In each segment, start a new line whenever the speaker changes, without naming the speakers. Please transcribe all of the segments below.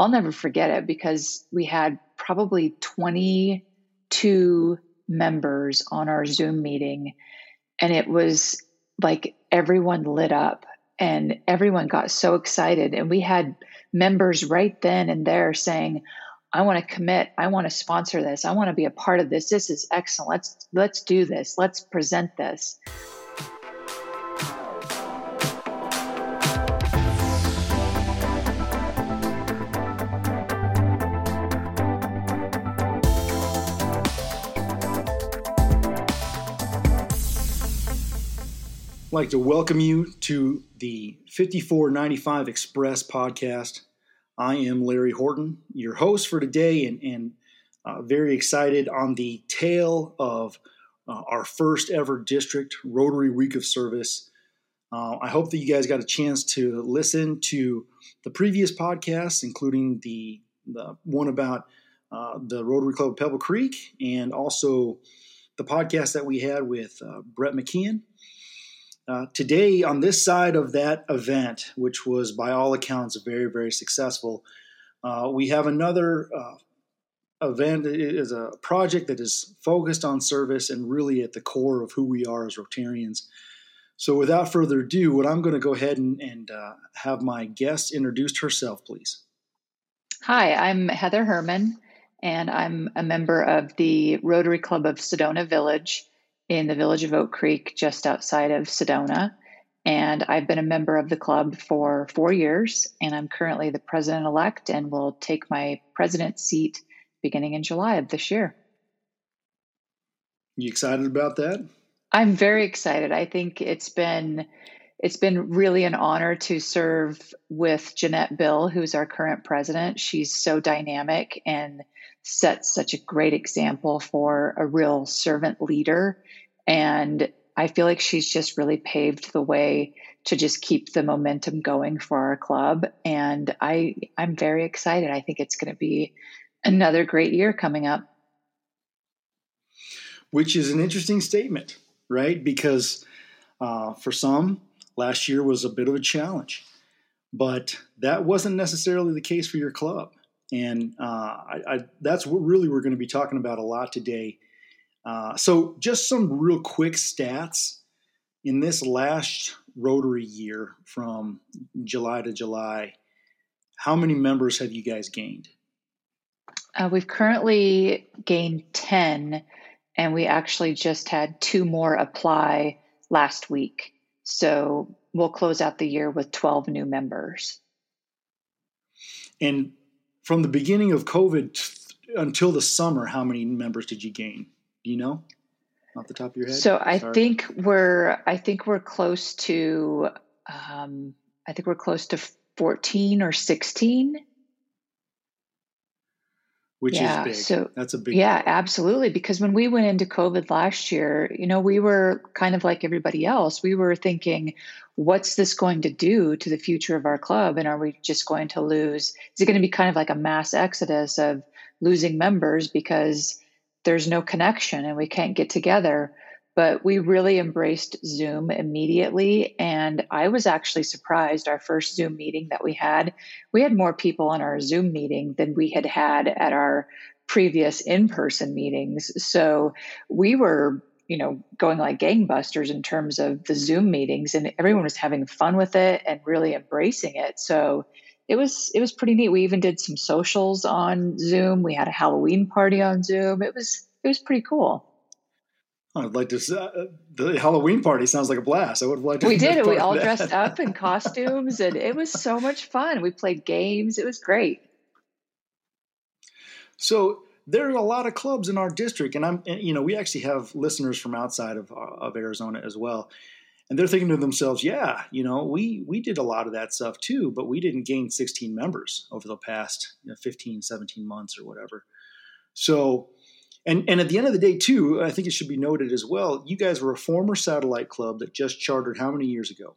I'll never forget it because we had probably 22 members on our Zoom meeting. And it was like everyone lit up and everyone got so excited. And we had members right then and there saying, I want to commit. I want to sponsor this. I want to be a part of this. This is excellent. Let's let's do this. Let's present this.
I'd like to welcome you to the 5495 Express podcast. I am Larry Horton, your host for today, and, and uh, very excited on the tail of uh, our first ever district Rotary Week of Service. Uh, I hope that you guys got a chance to listen to the previous podcasts, including the, the one about uh, the Rotary Club of Pebble Creek and also the podcast that we had with uh, Brett McKeon. Uh, today, on this side of that event, which was by all accounts very, very successful, uh, we have another uh, event. It is a project that is focused on service and really at the core of who we are as Rotarians. So, without further ado, what I'm going to go ahead and, and uh, have my guest introduce herself, please.
Hi, I'm Heather Herman, and I'm a member of the Rotary Club of Sedona Village in the village of Oak Creek, just outside of Sedona. And I've been a member of the club for four years, and I'm currently the president elect and will take my president seat beginning in July of this year.
You excited about that?
I'm very excited. I think it's been it's been really an honor to serve with Jeanette Bill, who's our current president. She's so dynamic and sets such a great example for a real servant leader and I feel like she's just really paved the way to just keep the momentum going for our club. And I, I'm very excited. I think it's going to be another great year coming up.
Which is an interesting statement, right? Because uh, for some, last year was a bit of a challenge, but that wasn't necessarily the case for your club. And uh, I, I, that's what really we're going to be talking about a lot today uh, so, just some real quick stats in this last Rotary year from July to July. How many members have you guys gained?
Uh, we've currently gained 10, and we actually just had two more apply last week. So, we'll close out the year with 12 new members.
And from the beginning of COVID until the summer, how many members did you gain? You know off the top of your head?
So I Sorry. think we're I think we're close to um, I think we're close to 14 or 16
which yeah, is big. So that's a big
Yeah, deal. absolutely. Because when we went into COVID last year, you know, we were kind of like everybody else. We were thinking, what's this going to do to the future of our club? And are we just going to lose? Is it going to be kind of like a mass exodus of losing members because there's no connection and we can't get together. But we really embraced Zoom immediately. And I was actually surprised our first Zoom meeting that we had, we had more people on our Zoom meeting than we had had at our previous in person meetings. So we were you know going like gangbusters in terms of the zoom meetings and everyone was having fun with it and really embracing it so it was it was pretty neat. We even did some socials on Zoom. We had a Halloween party on Zoom. It was it was pretty cool.
I'd like to. Uh, the Halloween party sounds like a blast. I would like to.
We did it. We all dressed up in costumes, and it was so much fun. We played games. It was great.
So there are a lot of clubs in our district, and I'm, and, you know, we actually have listeners from outside of of Arizona as well and they're thinking to themselves, yeah, you know, we we did a lot of that stuff too, but we didn't gain 16 members over the past you know, 15, 17 months or whatever. So, and and at the end of the day too, I think it should be noted as well, you guys were a former satellite club that just chartered how many years ago?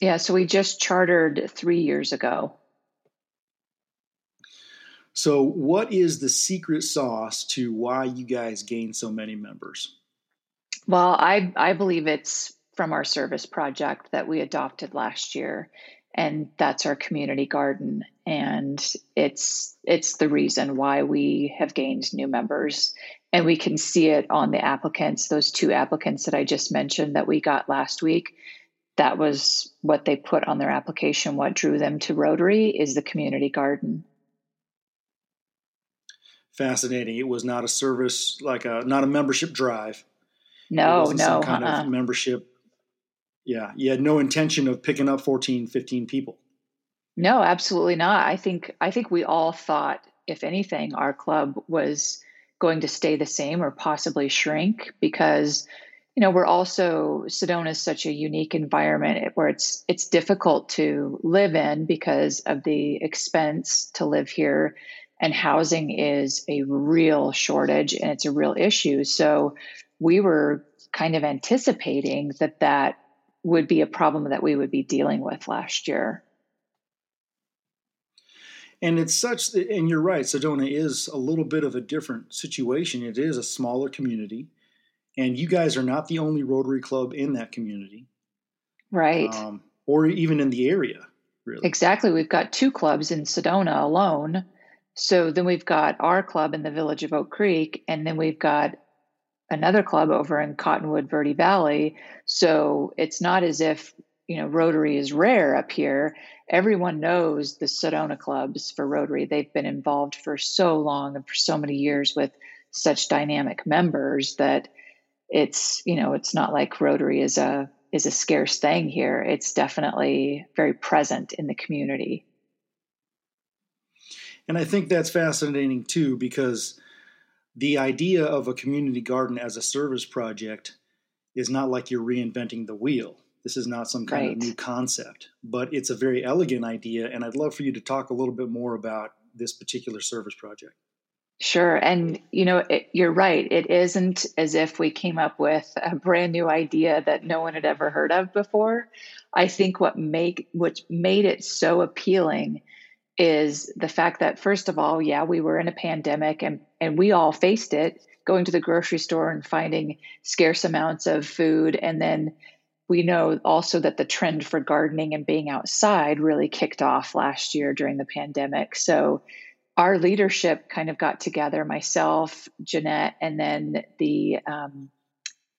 Yeah, so we just chartered 3 years ago.
So, what is the secret sauce to why you guys gained so many members?
Well, I I believe it's from our service project that we adopted last year. and that's our community garden. And it's it's the reason why we have gained new members. And we can see it on the applicants those two applicants that i just mentioned that we got last week. That was what they put on their application what drew them to rotary is the community garden.
Fascinating. It was not a service like a not a membership drive.
No no
some kind uh-uh. of membership yeah you had no intention of picking up 14 15 people.
No absolutely not. I think i think we all thought if anything our club was going to stay the same or possibly shrink because you know we're also sedona is such a unique environment where it's it's difficult to live in because of the expense to live here and housing is a real shortage and it's a real issue. So we were kind of anticipating that that would be a problem that we would be dealing with last year.
And it's such, and you're right, Sedona is a little bit of a different situation. It is a smaller community, and you guys are not the only Rotary Club in that community.
Right. Um,
or even in the area, really.
Exactly. We've got two clubs in Sedona alone. So then we've got our club in the village of Oak Creek, and then we've got another club over in Cottonwood Verde Valley. So it's not as if, you know, Rotary is rare up here. Everyone knows the Sedona clubs for Rotary. They've been involved for so long and for so many years with such dynamic members that it's, you know, it's not like Rotary is a is a scarce thing here. It's definitely very present in the community.
And I think that's fascinating too because the idea of a community garden as a service project is not like you're reinventing the wheel. This is not some kind right. of new concept, but it's a very elegant idea. And I'd love for you to talk a little bit more about this particular service project.
Sure. And, you know, it, you're right. It isn't as if we came up with a brand new idea that no one had ever heard of before. I think what make what made it so appealing is the fact that first of all, yeah, we were in a pandemic and and we all faced it going to the grocery store and finding scarce amounts of food and then we know also that the trend for gardening and being outside really kicked off last year during the pandemic. So our leadership kind of got together, myself, Jeanette, and then the um,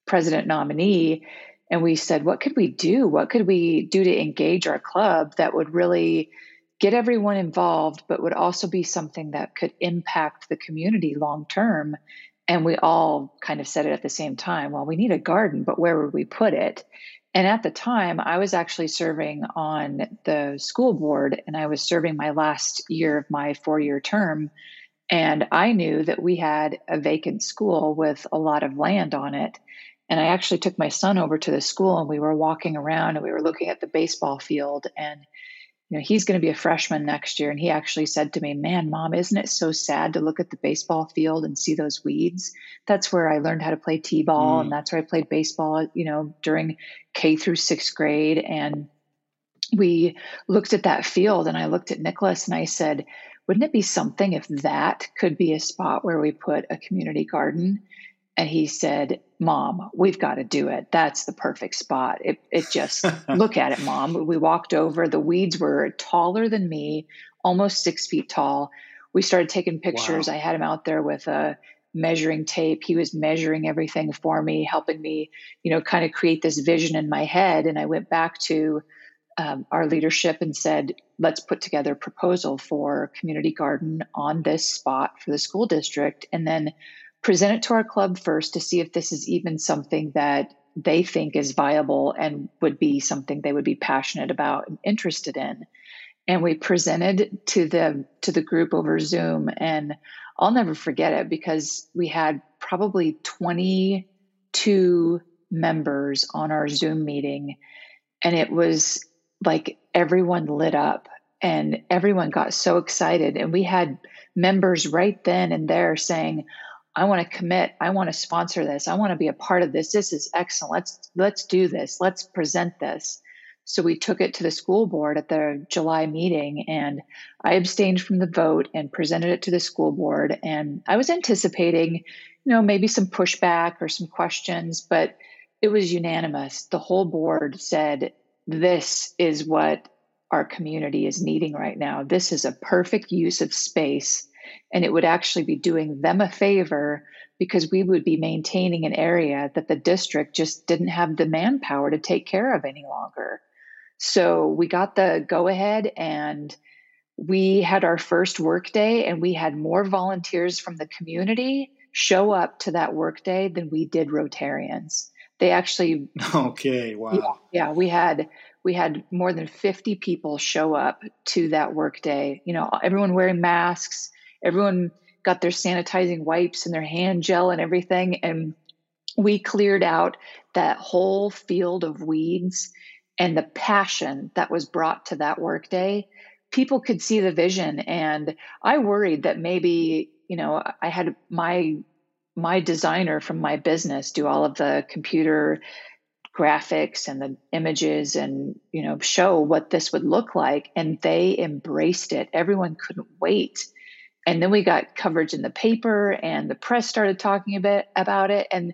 president nominee, and we said, what could we do? What could we do to engage our club that would really get everyone involved, but would also be something that could impact the community long term. And we all kind of said it at the same time well, we need a garden, but where would we put it? And at the time, I was actually serving on the school board and I was serving my last year of my four year term. And I knew that we had a vacant school with a lot of land on it. And I actually took my son over to the school and we were walking around and we were looking at the baseball field. And you know, he's going to be a freshman next year. And he actually said to me, Man, mom, isn't it so sad to look at the baseball field and see those weeds? That's where I learned how to play T ball. Mm. And that's where I played baseball, you know, during K through sixth grade. And we looked at that field and I looked at Nicholas and I said, Wouldn't it be something if that could be a spot where we put a community garden? And he said, Mom, we've got to do it. That's the perfect spot. It, it just, look at it, Mom. We walked over. The weeds were taller than me, almost six feet tall. We started taking pictures. Wow. I had him out there with a measuring tape. He was measuring everything for me, helping me, you know, kind of create this vision in my head. And I went back to um, our leadership and said, let's put together a proposal for community garden on this spot for the school district. And then present it to our club first to see if this is even something that they think is viable and would be something they would be passionate about and interested in. And we presented to the to the group over zoom and i'll never forget it because we had probably 22 members on our zoom meeting and it was like everyone lit up and everyone got so excited. And we had members right then and there saying I want to commit. I want to sponsor this. I want to be a part of this. This is excellent. Let's let's do this. Let's present this. So we took it to the school board at the July meeting and I abstained from the vote and presented it to the school board and I was anticipating, you know, maybe some pushback or some questions, but it was unanimous. The whole board said this is what our community is needing right now. This is a perfect use of space, and it would actually be doing them a favor because we would be maintaining an area that the district just didn't have the manpower to take care of any longer. So we got the go ahead and we had our first work day and we had more volunteers from the community show up to that work day than we did Rotarians. They actually
Okay, wow.
Yeah, we had we had more than 50 people show up to that work day. You know, everyone wearing masks, everyone got their sanitizing wipes and their hand gel and everything. And we cleared out that whole field of weeds and the passion that was brought to that workday. people could see the vision. And i worried that maybe you know i had my my designer from my business do all of the computer graphics and the images and you know show what this would look like. And they embraced it. Everyone couldn't wait and then we got coverage in the paper and the press started talking a bit about it and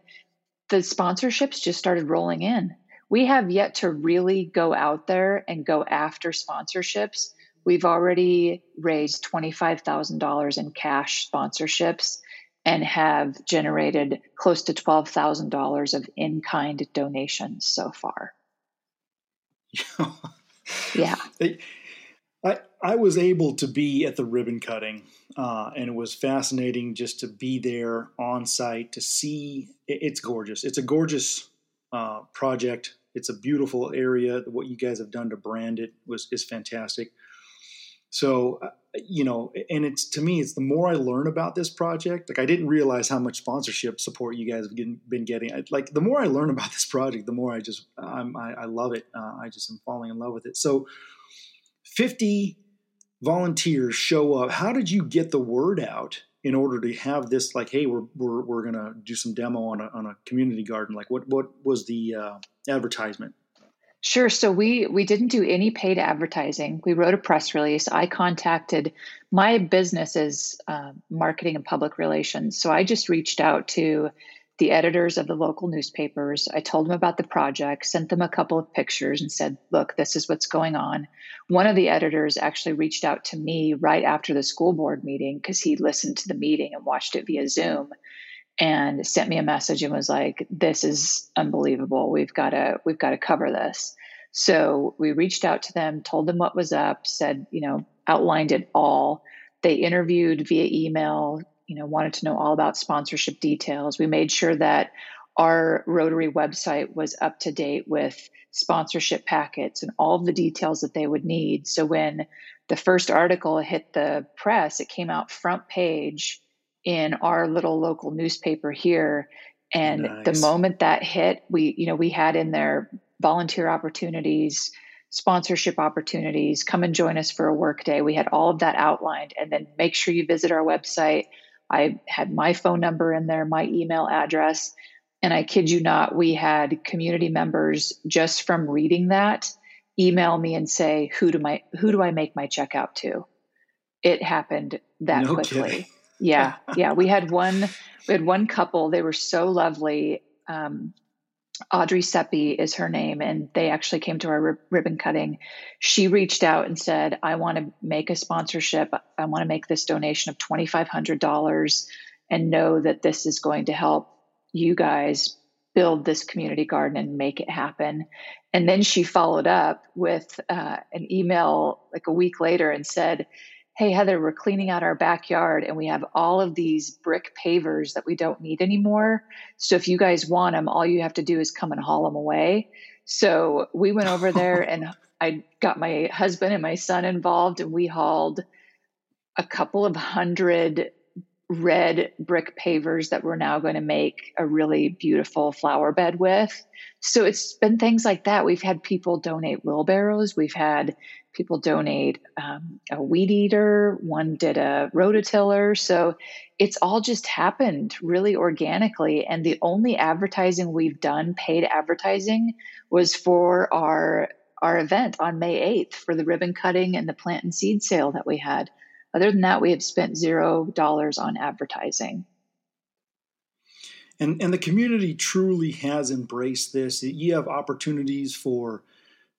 the sponsorships just started rolling in we have yet to really go out there and go after sponsorships we've already raised $25000 in cash sponsorships and have generated close to $12,000 of in kind donations so far. yeah.
I, I was able to be at the ribbon cutting, uh, and it was fascinating just to be there on site to see. It's gorgeous. It's a gorgeous uh, project. It's a beautiful area. What you guys have done to brand it was is fantastic. So, uh, you know, and it's to me, it's the more I learn about this project, like I didn't realize how much sponsorship support you guys have been getting. I, like the more I learn about this project, the more I just, I'm, I, I love it. Uh, I just am falling in love with it. So, 50 volunteers show up. How did you get the word out in order to have this? Like, hey, we're we're, we're gonna do some demo on a on a community garden. Like, what what was the uh, advertisement?
Sure. So we we didn't do any paid advertising. We wrote a press release. I contacted my business is uh, marketing and public relations. So I just reached out to the editors of the local newspapers. I told them about the project, sent them a couple of pictures, and said, "Look, this is what's going on." One of the editors actually reached out to me right after the school board meeting because he listened to the meeting and watched it via Zoom and sent me a message and was like this is unbelievable we've got to we've got to cover this so we reached out to them told them what was up said you know outlined it all they interviewed via email you know wanted to know all about sponsorship details we made sure that our rotary website was up to date with sponsorship packets and all of the details that they would need so when the first article hit the press it came out front page in our little local newspaper here. And nice. the moment that hit, we, you know, we had in there volunteer opportunities, sponsorship opportunities, come and join us for a work day. We had all of that outlined. And then make sure you visit our website. I had my phone number in there, my email address. And I kid you not, we had community members just from reading that email me and say, who do my who do I make my check out to? It happened that no quickly. Kidding. Yeah, yeah. We had one. We had one couple. They were so lovely. Um, Audrey Seppi is her name, and they actually came to our ribbon cutting. She reached out and said, "I want to make a sponsorship. I want to make this donation of twenty five hundred dollars, and know that this is going to help you guys build this community garden and make it happen." And then she followed up with uh, an email like a week later and said, hey, Heather, we're cleaning out our backyard and we have all of these brick pavers that we don't need anymore. So if you guys want them, all you have to do is come and haul them away. So we went over there and I got my husband and my son involved and we hauled a couple of hundred red brick pavers that we're now going to make a really beautiful flower bed with. So it's been things like that. We've had people donate wheelbarrows. We've had people donate um, a weed eater. One did a rototiller. So it's all just happened really organically. And the only advertising we've done, paid advertising, was for our our event on May 8th for the ribbon cutting and the plant and seed sale that we had. Other than that, we have spent zero dollars on advertising.
And, and the community truly has embraced this. You have opportunities for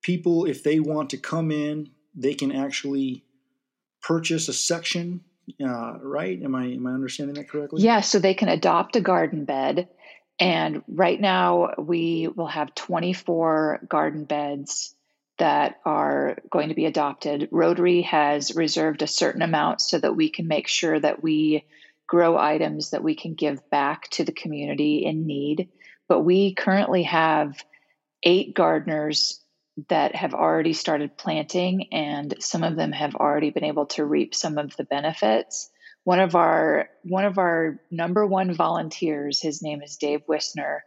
people if they want to come in they can actually purchase a section, uh, right? Am I am I understanding that correctly?
Yeah, so they can adopt a garden bed, and right now we will have 24 garden beds that are going to be adopted. Rotary has reserved a certain amount so that we can make sure that we grow items that we can give back to the community in need. But we currently have eight gardeners that have already started planting, and some of them have already been able to reap some of the benefits. One of our one of our number one volunteers, his name is Dave Wisner.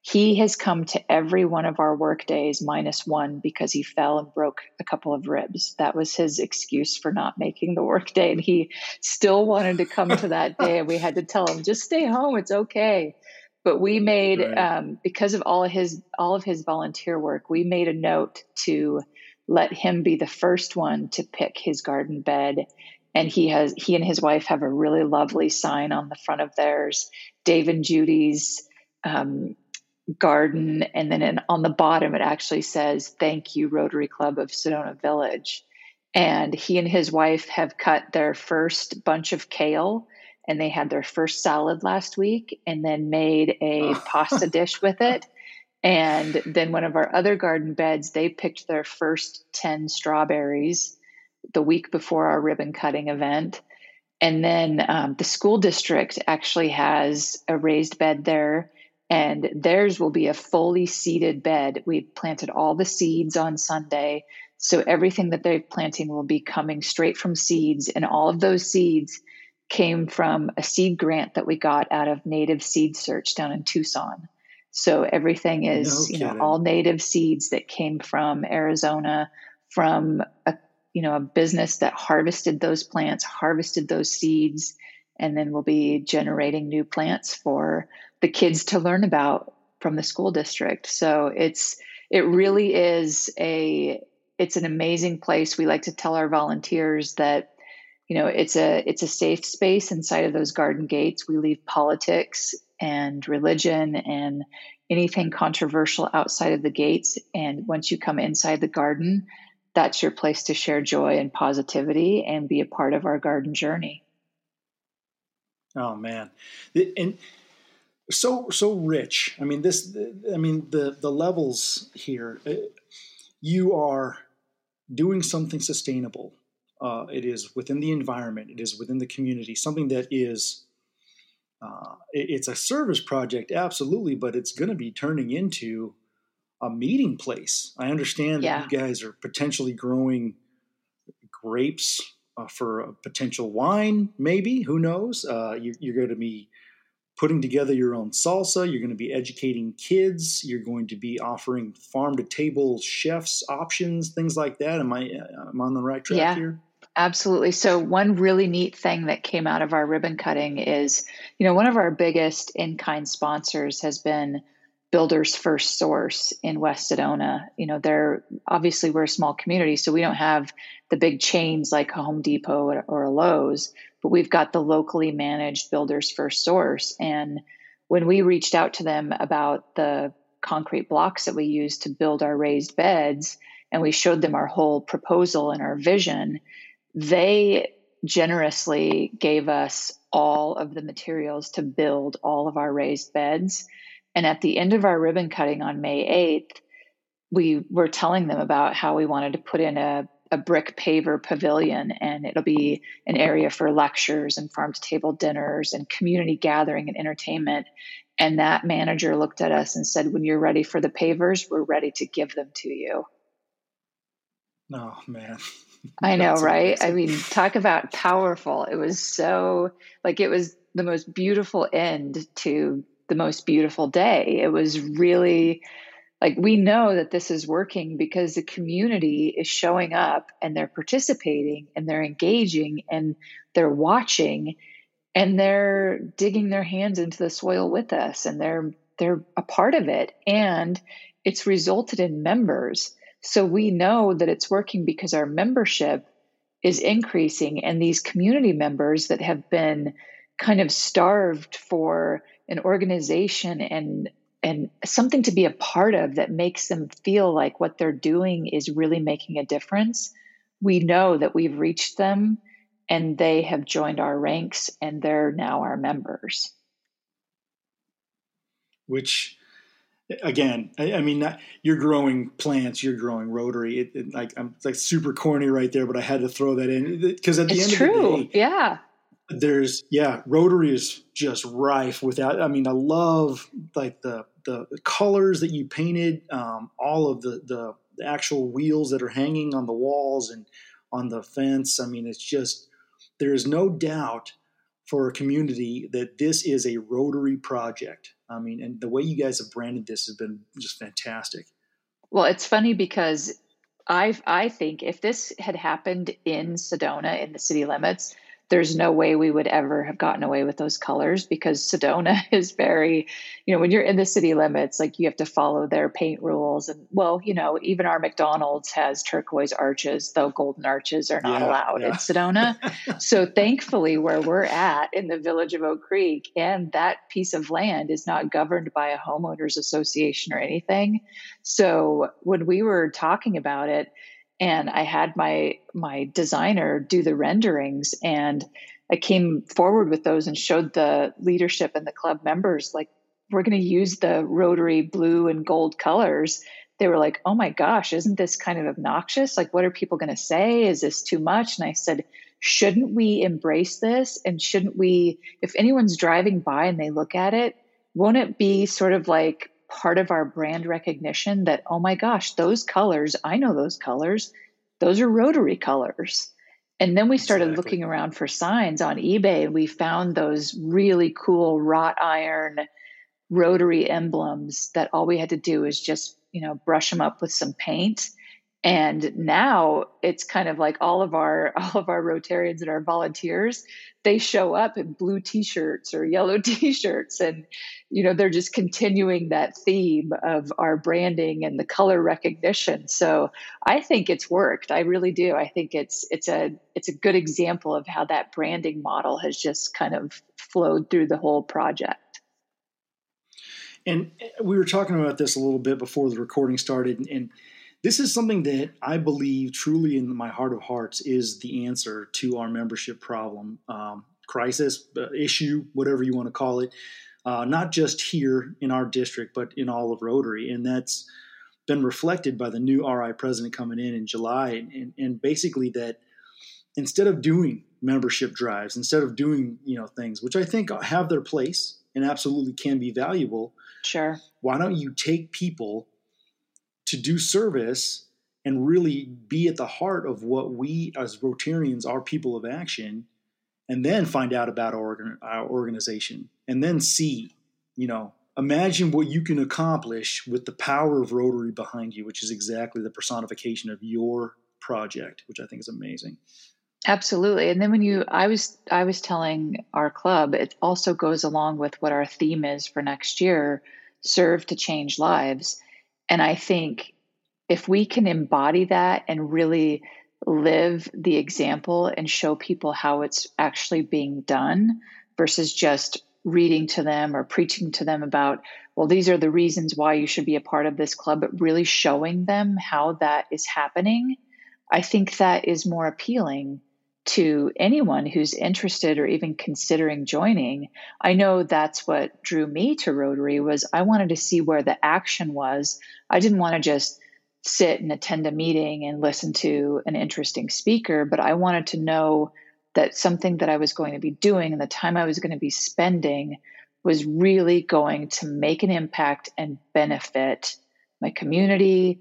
He has come to every one of our work days minus one because he fell and broke a couple of ribs. That was his excuse for not making the work day. And he still wanted to come to that day. And we had to tell him, just stay home. It's okay but we made right. um, because of all of his all of his volunteer work we made a note to let him be the first one to pick his garden bed. And he has he and his wife have a really lovely sign on the front of theirs dave and judy's um, garden. And then in, on the bottom it actually says thank you rotary club of sedona village. And he and his wife have cut their first bunch of kale and they had their first salad last week and then made a pasta dish with it. And then one of our other garden beds, they picked their first 10 strawberries the week before our ribbon cutting event. And then um, the school district actually has a raised bed there, and theirs will be a fully seeded bed. We planted all the seeds on Sunday. So everything that they're planting will be coming straight from seeds, and all of those seeds came from a seed grant that we got out of Native Seed Search down in Tucson. So everything is, no you know, all native seeds that came from Arizona, from a you know a business that harvested those plants, harvested those seeds, and then we'll be generating new plants for the kids to learn about from the school district. So it's it really is a it's an amazing place. We like to tell our volunteers that you know it's a it's a safe space inside of those garden gates. We leave politics and religion and anything controversial outside of the gates. And once you come inside the garden that's your place to share joy and positivity and be a part of our garden journey.
Oh man. And so so rich. I mean this i mean the the levels here uh, you are doing something sustainable uh, it is within the environment, it is within the community, something that is. Uh, it, it's a service project, absolutely, but it's going to be turning into a meeting place. I understand yeah. that you guys are potentially growing grapes uh, for a potential wine, maybe. Who knows? Uh, you, you're going to be putting together your own salsa. You're going to be educating kids. You're going to be offering farm to table chefs options, things like that. Am I uh, am I on the right track
yeah.
here?
Absolutely. So, one really neat thing that came out of our ribbon cutting is, you know, one of our biggest in kind sponsors has been Builders FirstSource in West Sedona. You know, they're obviously we're a small community, so we don't have the big chains like Home Depot or, or a Lowe's, but we've got the locally managed Builders FirstSource. And when we reached out to them about the concrete blocks that we use to build our raised beds, and we showed them our whole proposal and our vision, they generously gave us all of the materials to build all of our raised beds. And at the end of our ribbon cutting on May 8th, we were telling them about how we wanted to put in a, a brick paver pavilion and it'll be an area for lectures and farm to table dinners and community gathering and entertainment. And that manager looked at us and said, When you're ready for the pavers, we're ready to give them to you.
Oh, man.
I know, right? I mean, talk about powerful. It was so like it was the most beautiful end to the most beautiful day. It was really like we know that this is working because the community is showing up and they're participating and they're engaging and they're watching and they're digging their hands into the soil with us and they're they're a part of it and it's resulted in members so we know that it's working because our membership is increasing, and these community members that have been kind of starved for an organization and and something to be a part of that makes them feel like what they're doing is really making a difference we know that we've reached them and they have joined our ranks and they're now our members.
Which, again, I, I mean, not, you're growing plants, you're growing rotary. It, it, like I'm like super corny right there, but I had to throw that in because at the
it's
end
true.
of the
day, yeah,
there's yeah, rotary is just rife without. I mean, I love like the the, colors that you painted, um, all of the, the the actual wheels that are hanging on the walls and on the fence. I mean, it's just there is no doubt for a community that this is a Rotary project. I mean, and the way you guys have branded this has been just fantastic.
Well, it's funny because I I think if this had happened in Sedona in the city limits, there's no way we would ever have gotten away with those colors because Sedona is very, you know, when you're in the city limits, like you have to follow their paint rules. And well, you know, even our McDonald's has turquoise arches, though golden arches are not yeah, allowed yeah. in Sedona. so thankfully, where we're at in the village of Oak Creek and that piece of land is not governed by a homeowners association or anything. So when we were talking about it, and I had my my designer do the renderings and I came forward with those and showed the leadership and the club members like we're going to use the rotary blue and gold colors. They were like oh my gosh isn't this kind of obnoxious? Like what are people going to say? Is this too much? And I said shouldn't we embrace this? And shouldn't we if anyone's driving by and they look at it won't it be sort of like part of our brand recognition that, oh my gosh, those colors, I know those colors, those are rotary colors. And then we started exactly. looking around for signs on eBay and we found those really cool wrought iron rotary emblems that all we had to do is just, you know, brush them up with some paint and now it's kind of like all of our all of our rotarians and our volunteers they show up in blue t-shirts or yellow t-shirts. And you know they're just continuing that theme of our branding and the color recognition. So i think it's worked. I really do. I think it's it's a it's a good example of how that branding model has just kind of flowed through the whole project.
And eh, we were talking about this a little bit before the recording started and this is something that I believe truly in my heart of hearts is the answer to our membership problem, um, crisis, uh, issue, whatever you want to call it, uh, not just here in our district, but in all of Rotary. And that's been reflected by the new RI president coming in in July. And, and basically, that instead of doing membership drives, instead of doing you know things which I think have their place and absolutely can be valuable,
sure.
Why don't you take people to do service and really be at the heart of what we as Rotarians are people of action, and then find out about our, our organization, and then see, you know, imagine what you can accomplish with the power of Rotary behind you, which is exactly the personification of your project, which I think is amazing.
Absolutely. And then when you I was I was telling our club, it also goes along with what our theme is for next year, serve to change lives. And I think if we can embody that and really live the example and show people how it's actually being done versus just reading to them or preaching to them about, well, these are the reasons why you should be a part of this club, but really showing them how that is happening, I think that is more appealing to anyone who's interested or even considering joining i know that's what drew me to rotary was i wanted to see where the action was. I didn't want to just sit and attend a meeting and listen to an interesting speaker but i wanted to know that something that i was going to be doing and the time i was going to be spending was really going to make an impact and benefit my community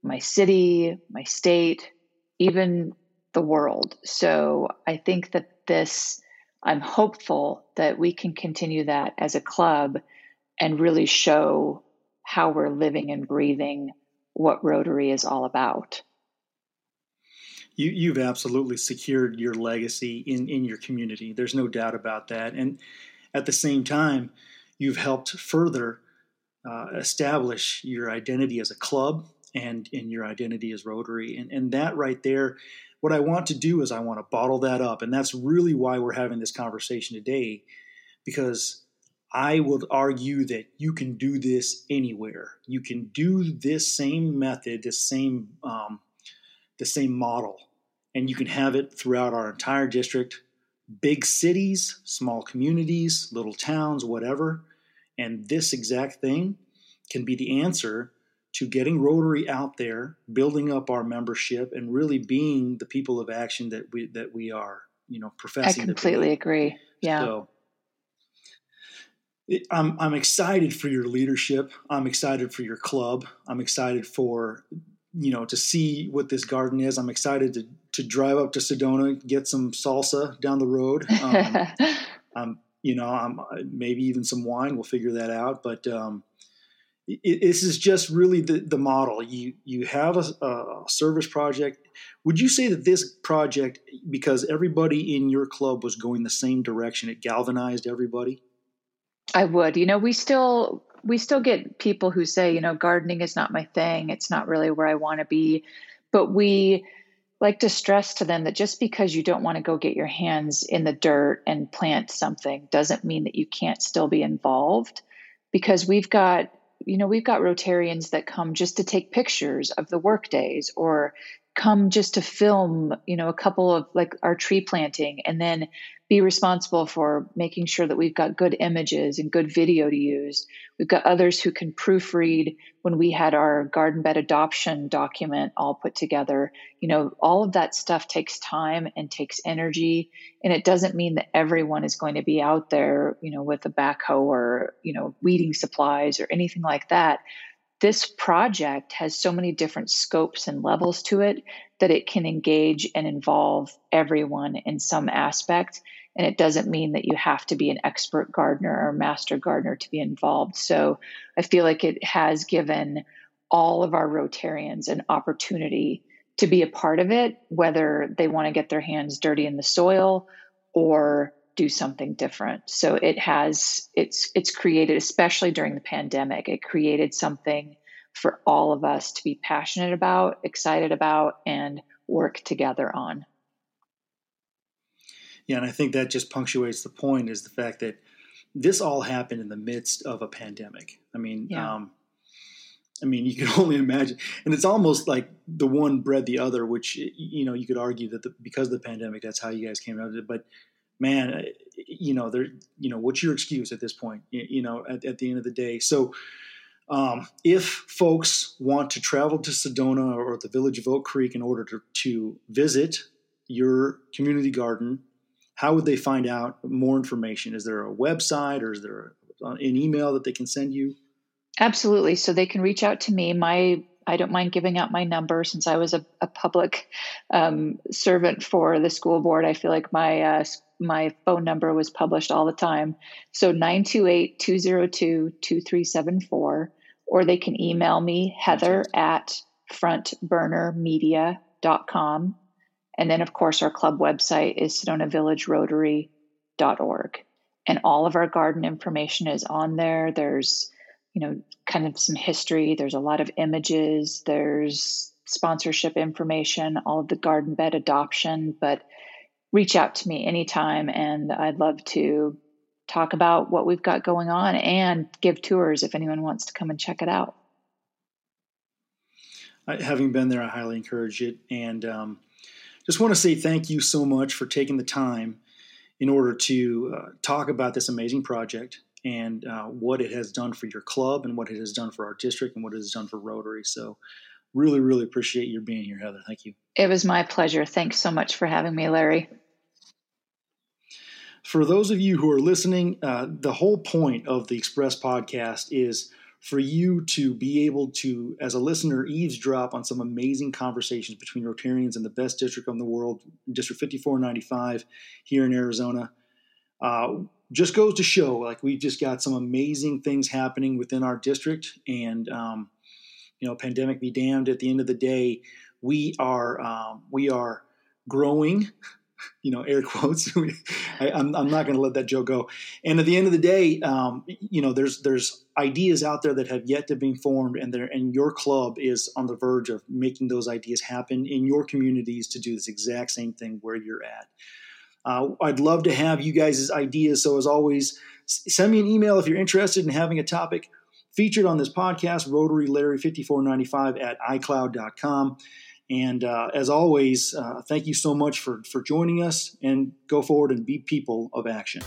my city my state even the world. So I think that this, I'm hopeful that we can continue that as a club and really show how we're living and breathing what Rotary is all about.
You, you've absolutely secured your legacy in, in your community. There's no doubt about that. And at the same time, you've helped further uh, establish your identity as a club and in your identity as Rotary. And, and that right there, what I want to do is I want to bottle that up. And that's really why we're having this conversation today, because I would argue that you can do this anywhere. You can do this same method, this same um, the same model and you can have it throughout our entire district big cities, small communities, little towns, whatever. And this exact thing can be the answer to getting Rotary out there, building up our membership, and really being the people of action that we that we are. You know, professing.
I completely agree. Yeah. So,
I'm I'm excited for your leadership. I'm excited for your club. I'm excited for you know to see what this garden is. I'm excited to to drive up to Sedona, get some salsa down the road. Um, I'm you know I'm maybe even some wine. We'll figure that out. But um, this is just really the the model. You you have a, a service project. Would you say that this project, because everybody in your club was going the same direction, it galvanized everybody?
I would. You know, we still we still get people who say, you know, gardening is not my thing. It's not really where I want to be. But we like to stress to them that just because you don't want to go get your hands in the dirt and plant something doesn't mean that you can't still be involved because we've got you know we've got rotarians that come just to take pictures of the work days or come just to film you know a couple of like our tree planting and then be responsible for making sure that we've got good images and good video to use. We've got others who can proofread when we had our garden bed adoption document all put together. You know, all of that stuff takes time and takes energy. And it doesn't mean that everyone is going to be out there, you know, with a backhoe or, you know, weeding supplies or anything like that this project has so many different scopes and levels to it that it can engage and involve everyone in some aspect. And it doesn't mean that you have to be an expert gardener or master gardener to be involved. So I feel like it has given all of our Rotarians an opportunity to be a part of it, whether they want to get their hands dirty in the soil or do something different. So it has it's it's created especially during the pandemic, it created something for all of us to be passionate about, excited about and work together on.
Yeah, and I think that just punctuates the point is the fact that this all happened in the midst of a pandemic. I mean, yeah. um, I mean, you can only imagine, and it's almost like the one bred the other. Which you know, you could argue that the, because of the pandemic, that's how you guys came out of it. But man, you know, there, you know, what's your excuse at this point? You know, at, at the end of the day. So, um, if folks want to travel to Sedona or the village of Oak Creek in order to, to visit your community garden, how would they find out more information? Is there a website or is there an email that they can send you?
Absolutely. So they can reach out to me. My I don't mind giving out my number since I was a, a public um, servant for the school board. I feel like my uh, my phone number was published all the time. So 928 202 2374, or they can email me, heather at frontburnermedia.com. And then, of course, our club website is sedonavillagerotary.org. And all of our garden information is on there. There's, you know, kind of some history, there's a lot of images, there's sponsorship information, all of the garden bed adoption. But reach out to me anytime, and I'd love to talk about what we've got going on and give tours if anyone wants to come and check it out.
having been there, I highly encourage it. And um, just want to say thank you so much for taking the time in order to uh, talk about this amazing project and uh, what it has done for your club and what it has done for our district and what it has done for Rotary. So, really, really appreciate your being here, Heather. Thank you.
It was my pleasure. Thanks so much for having me, Larry.
For those of you who are listening, uh, the whole point of the Express podcast is for you to be able to, as a listener, eavesdrop on some amazing conversations between Rotarians in the best district in the world, District 5495 here in Arizona. Uh, just goes to show, like we've just got some amazing things happening within our district, and um, you know, pandemic be damned. At the end of the day, we are um, we are growing you know, air quotes. I, am I'm not going to let that joke go. And at the end of the day, um, you know, there's there's ideas out there that have yet to be formed, and there and your club is on the verge of making those ideas happen in your communities to do this exact same thing where you're at. Uh, I'd love to have you guys' ideas. So as always, send me an email if you're interested in having a topic featured on this podcast. Rotary Larry 5495 at iCloud.com. And uh, as always, uh, thank you so much for, for joining us and go forward and be people of action.